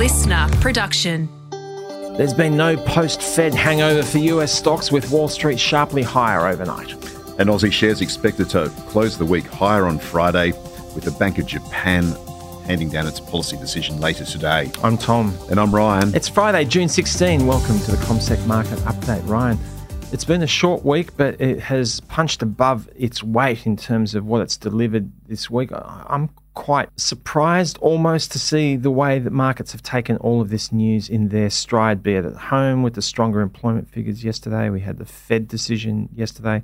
listener production. There's been no post Fed hangover for US stocks, with Wall Street sharply higher overnight. And Aussie shares expected to close the week higher on Friday, with the Bank of Japan handing down its policy decision later today. I'm Tom. And I'm Ryan. It's Friday, June 16. Welcome to the CommSec Market Update. Ryan, it's been a short week, but it has punched above its weight in terms of what it's delivered this week. I'm quite surprised almost to see the way that markets have taken all of this news in their stride, be it at home with the stronger employment figures yesterday. We had the Fed decision yesterday,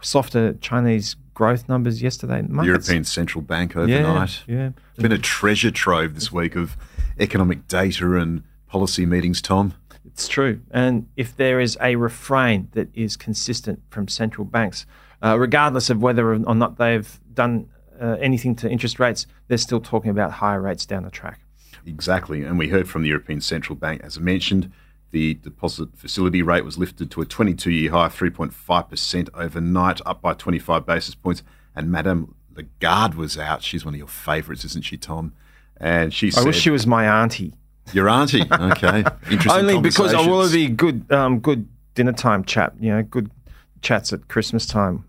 softer Chinese growth numbers yesterday. Markets, European Central Bank overnight. Yeah, yeah. It's been a treasure trove this week of economic data and policy meetings, Tom. It's true. And if there is a refrain that is consistent from central banks, uh, regardless of whether or not they've done uh, anything to interest rates, they're still talking about higher rates down the track. Exactly. And we heard from the European Central Bank, as I mentioned, the deposit facility rate was lifted to a 22 year high of 3.5% overnight, up by 25 basis points. And Madame Lagarde was out. She's one of your favourites, isn't she, Tom? And she I wish she was my auntie. Your auntie, okay. Interesting. Only because I want to be good, um, good dinner time chap. You know, good chats at Christmas time.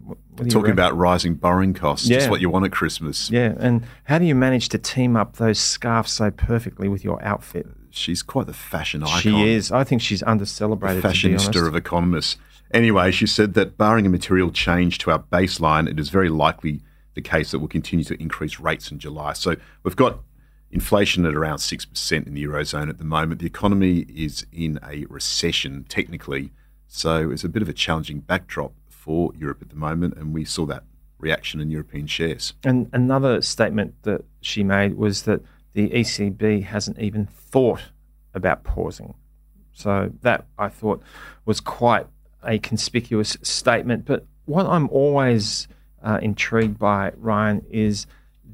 Talking about rising borrowing costs, yeah. just what you want at Christmas. Yeah, and how do you manage to team up those scarves so perfectly with your outfit? She's quite the fashion icon. She is. I think she's under celebrated. Fashionista of economists. Anyway, she said that barring a material change to our baseline, it is very likely the case that we'll continue to increase rates in July. So we've got inflation at around 6% in the Eurozone at the moment. The economy is in a recession, technically. So it's a bit of a challenging backdrop for Europe at the moment, and we saw that reaction in European shares. And another statement that she made was that the ECB hasn't even thought about pausing. So that I thought was quite a conspicuous statement. But what I'm always uh, intrigued by, Ryan, is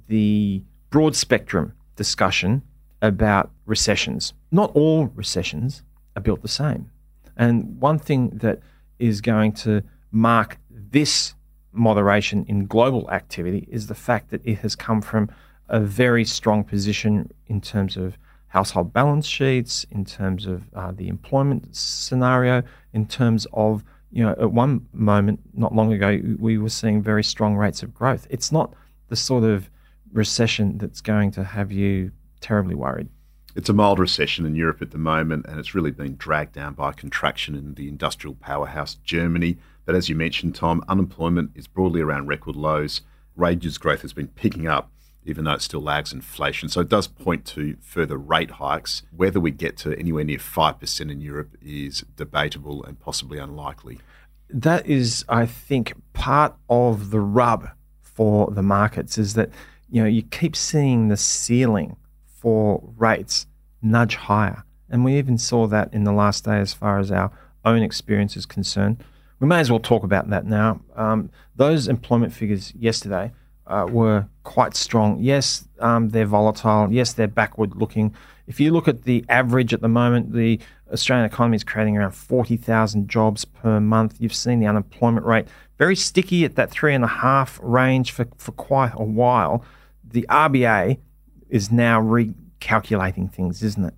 the broad spectrum discussion about recessions. Not all recessions are built the same. And one thing that is going to mark this moderation in global activity is the fact that it has come from a very strong position in terms of household balance sheets, in terms of uh, the employment scenario, in terms of, you know, at one moment, not long ago, we were seeing very strong rates of growth. It's not the sort of recession that's going to have you terribly worried. It's a mild recession in Europe at the moment, and it's really been dragged down by contraction in the industrial powerhouse Germany. But as you mentioned, Tom, unemployment is broadly around record lows. Wages growth has been picking up, even though it still lags inflation. So it does point to further rate hikes. Whether we get to anywhere near 5% in Europe is debatable and possibly unlikely. That is, I think, part of the rub for the markets is that you know you keep seeing the ceiling for rates nudge higher. And we even saw that in the last day as far as our own experience is concerned. We may as well talk about that now. Um, those employment figures yesterday uh, were quite strong. Yes, um, they're volatile. Yes, they're backward looking. If you look at the average at the moment, the Australian economy is creating around 40,000 jobs per month. You've seen the unemployment rate very sticky at that three and a half range for, for quite a while. The RBA is now recalculating things, isn't it?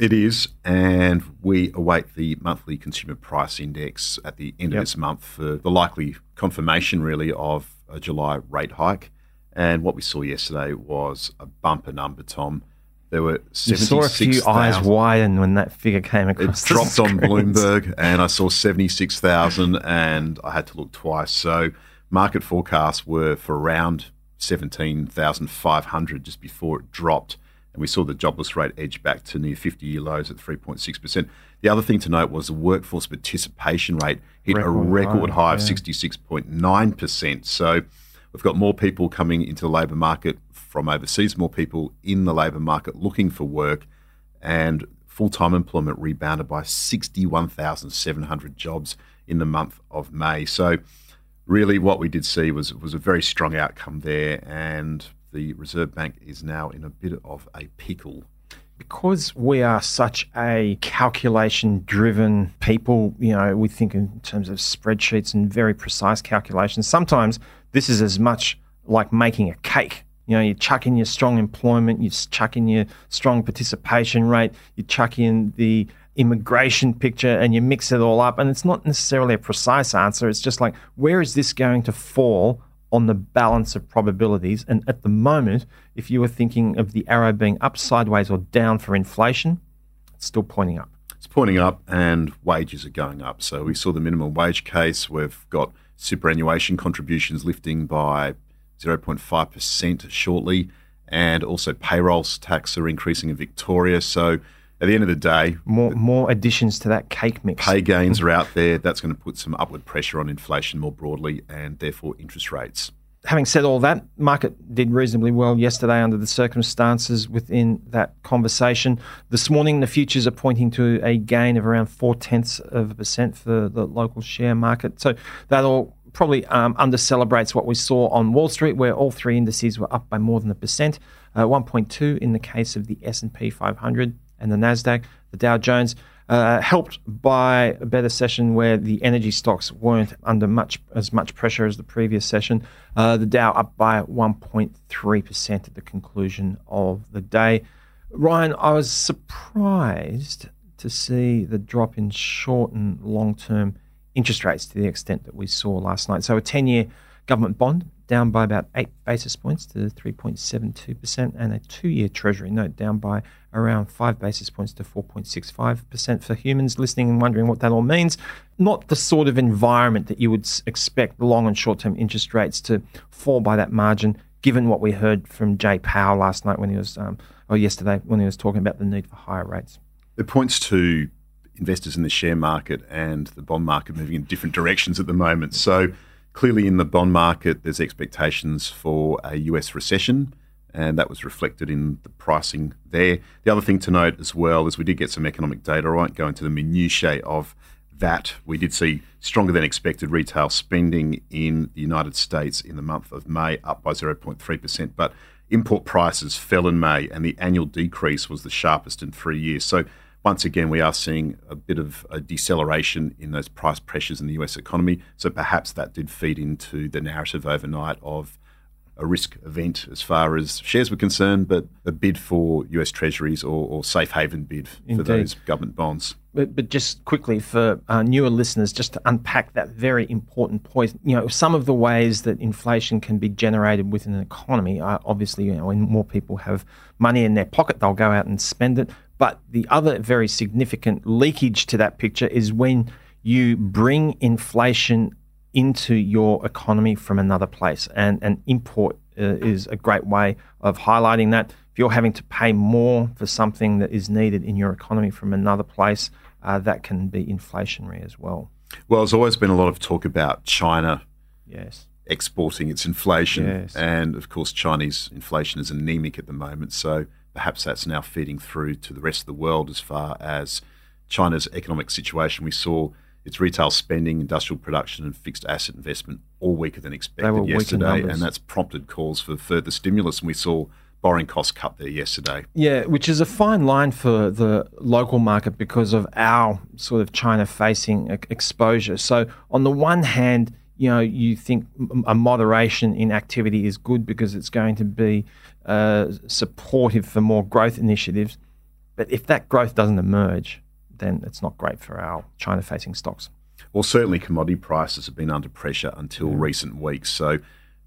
It is, and we await the monthly consumer price index at the end yep. of this month for the likely confirmation, really, of a July rate hike. And what we saw yesterday was a bumper number, Tom. There were you saw a few 000. eyes widen when that figure came across. It dropped on Bloomberg, and I saw seventy six thousand, and I had to look twice. So market forecasts were for around 17,500 just before it dropped. And we saw the jobless rate edge back to near 50 year lows at 3.6%. The other thing to note was the workforce participation rate hit record a record high, high of yeah. 66.9%. So we've got more people coming into the labour market from overseas, more people in the labour market looking for work, and full time employment rebounded by 61,700 jobs in the month of May. So really what we did see was was a very strong outcome there, and the Reserve Bank is now in a bit of a pickle. Because we are such a calculation driven people, you know, we think in terms of spreadsheets and very precise calculations. Sometimes this is as much like making a cake. You know, you chuck in your strong employment, you chuck in your strong participation rate, you chuck in the immigration picture and you mix it all up. And it's not necessarily a precise answer. It's just like, where is this going to fall on the balance of probabilities? And at the moment, if you were thinking of the arrow being up, sideways, or down for inflation, it's still pointing up. It's pointing up, and wages are going up. So we saw the minimum wage case. We've got superannuation contributions lifting by 0.5% shortly, and also payrolls tax are increasing in Victoria. So at the end of the day, more more additions to that cake mix. Pay gains are out there. That's going to put some upward pressure on inflation more broadly, and therefore interest rates. Having said all that, market did reasonably well yesterday under the circumstances within that conversation. This morning, the futures are pointing to a gain of around four tenths of a percent for the local share market. So that all probably um, under celebrates what we saw on Wall Street, where all three indices were up by more than a percent. Uh, 1.2 in the case of the S&P 500, and the Nasdaq, the Dow Jones, uh, helped by a better session where the energy stocks weren't under much as much pressure as the previous session. Uh, the Dow up by 1.3% at the conclusion of the day. Ryan, I was surprised to see the drop in short and long term interest rates to the extent that we saw last night. So a 10 year government bond down by about eight basis points to 3.72%, and a two year Treasury note down by around five basis points to 4.65%. For humans listening and wondering what that all means, not the sort of environment that you would expect long and short term interest rates to fall by that margin, given what we heard from Jay Powell last night when he was, um, or yesterday when he was talking about the need for higher rates. It points to investors in the share market and the bond market moving in different directions at the moment. So, Clearly, in the bond market, there's expectations for a US recession, and that was reflected in the pricing there. The other thing to note as well is we did get some economic data. I won't go into the minutiae of that. We did see stronger than expected retail spending in the United States in the month of May, up by 0.3%, but import prices fell in May, and the annual decrease was the sharpest in three years. So once again, we are seeing a bit of a deceleration in those price pressures in the US economy. So perhaps that did feed into the narrative overnight of a risk event as far as shares were concerned, but a bid for US Treasuries or, or safe haven bid Indeed. for those government bonds. But, but just quickly for uh, newer listeners, just to unpack that very important point, you know, some of the ways that inflation can be generated within an economy are obviously, you know, when more people have money in their pocket, they'll go out and spend it. But the other very significant leakage to that picture is when you bring inflation into your economy from another place. And an import uh, is a great way of highlighting that. If you're having to pay more for something that is needed in your economy from another place, uh, that can be inflationary as well. Well, there's always been a lot of talk about China. Yes. Exporting its inflation. Yes. And of course, Chinese inflation is anemic at the moment. So perhaps that's now feeding through to the rest of the world as far as China's economic situation. We saw its retail spending, industrial production, and fixed asset investment all weaker than expected yesterday, and that's prompted calls for further stimulus. And we saw borrowing costs cut there yesterday. Yeah, which is a fine line for the local market because of our sort of China facing exposure. So, on the one hand, you know, you think a moderation in activity is good because it's going to be uh, supportive for more growth initiatives. But if that growth doesn't emerge, then it's not great for our China facing stocks. Well, certainly commodity prices have been under pressure until yeah. recent weeks. So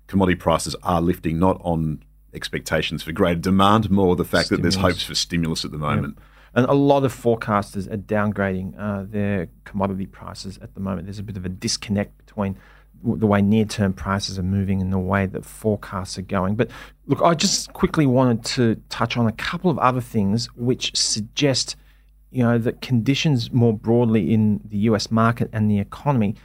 commodity prices are lifting not on expectations for greater demand, more the fact stimulus. that there's hopes for stimulus at the moment. Yeah. And a lot of forecasters are downgrading uh, their commodity prices at the moment. There's a bit of a disconnect between the way near term prices are moving and the way that forecasts are going. But look, I just quickly wanted to touch on a couple of other things which suggest, you know, that conditions more broadly in the US market and the economy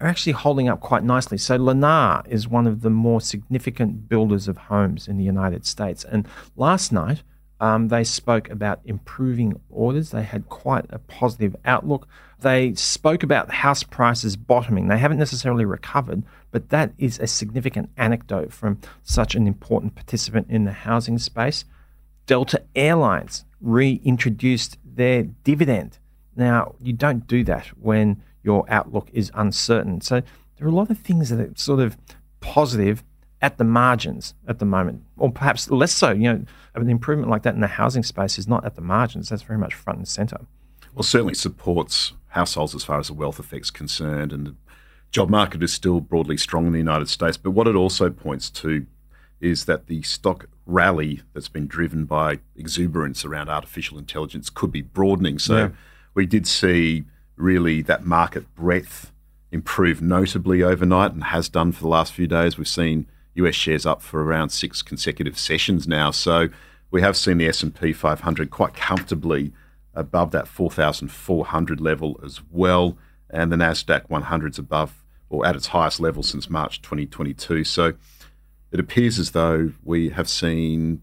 are actually holding up quite nicely. So Lennar is one of the more significant builders of homes in the United States. And last night, um, they spoke about improving orders. They had quite a positive outlook. They spoke about house prices bottoming. They haven't necessarily recovered, but that is a significant anecdote from such an important participant in the housing space. Delta Airlines reintroduced their dividend. Now, you don't do that when your outlook is uncertain. So there are a lot of things that are sort of positive at the margins at the moment, or perhaps less so. You know, an improvement like that in the housing space is not at the margins. That's very much front and centre. Well, certainly supports households as far as the wealth effect's concerned, and the job market is still broadly strong in the United States. But what it also points to is that the stock rally that's been driven by exuberance around artificial intelligence could be broadening. So yeah. we did see really that market breadth improve notably overnight and has done for the last few days. We've seen US shares up for around six consecutive sessions now. So we have seen the S&P 500 quite comfortably above that 4,400 level as well, and the Nasdaq 100's above or at its highest level since March 2022. So it appears as though we have seen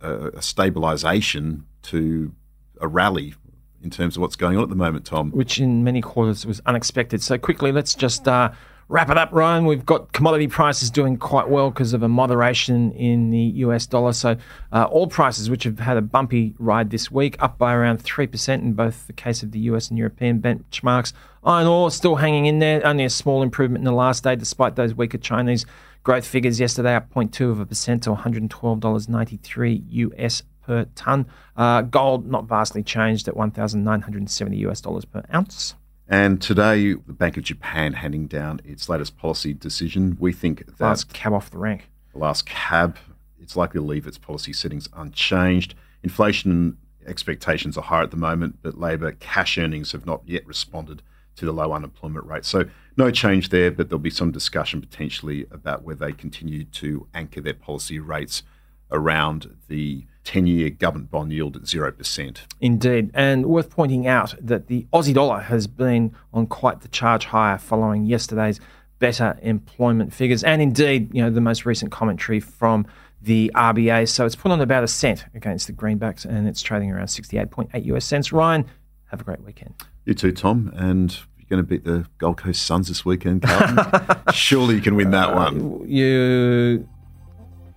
a, a stabilisation to a rally in terms of what's going on at the moment, Tom. Which in many quarters was unexpected. So quickly, let's just uh, wrap it up, Ryan. We've got commodity prices doing quite well because of a moderation in the US dollar. So uh, all prices, which have had a bumpy ride this week, up by around 3% in both the case of the US and European benchmarks. Iron ore still hanging in there, only a small improvement in the last day despite those weaker Chinese Growth figures yesterday up 0.2 of a percent to $112.93 US per ton. Uh, gold not vastly changed at 1,970 US dollars per ounce. And today, the Bank of Japan handing down its latest policy decision. We think that last cab off the rank. The last cab. It's likely to leave its policy settings unchanged. Inflation expectations are higher at the moment, but labour cash earnings have not yet responded to the low unemployment rate. So no change there, but there'll be some discussion potentially about whether they continue to anchor their policy rates around the 10 year government bond yield at 0%. Indeed. And worth pointing out that the Aussie dollar has been on quite the charge higher following yesterday's better employment figures and indeed, you know, the most recent commentary from the RBA. So it's put on about a cent against the greenbacks and it's trading around 68.8 US cents. Ryan, have a great weekend. You too, Tom. And you're going to beat the Gold Coast Suns this weekend, Carlton. Surely you can win that uh, one. You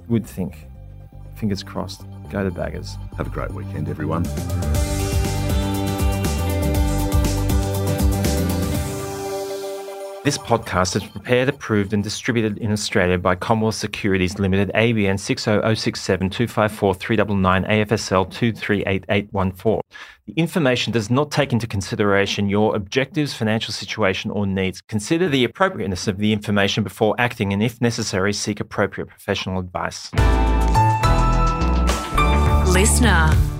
would think. Fingers crossed. Go to Baggers. Have a great weekend, everyone. This podcast is prepared, approved, and distributed in Australia by Commonwealth Securities Limited, ABN 60067 254 AFSL 238814. The information does not take into consideration your objectives, financial situation, or needs. Consider the appropriateness of the information before acting, and if necessary, seek appropriate professional advice. Listener.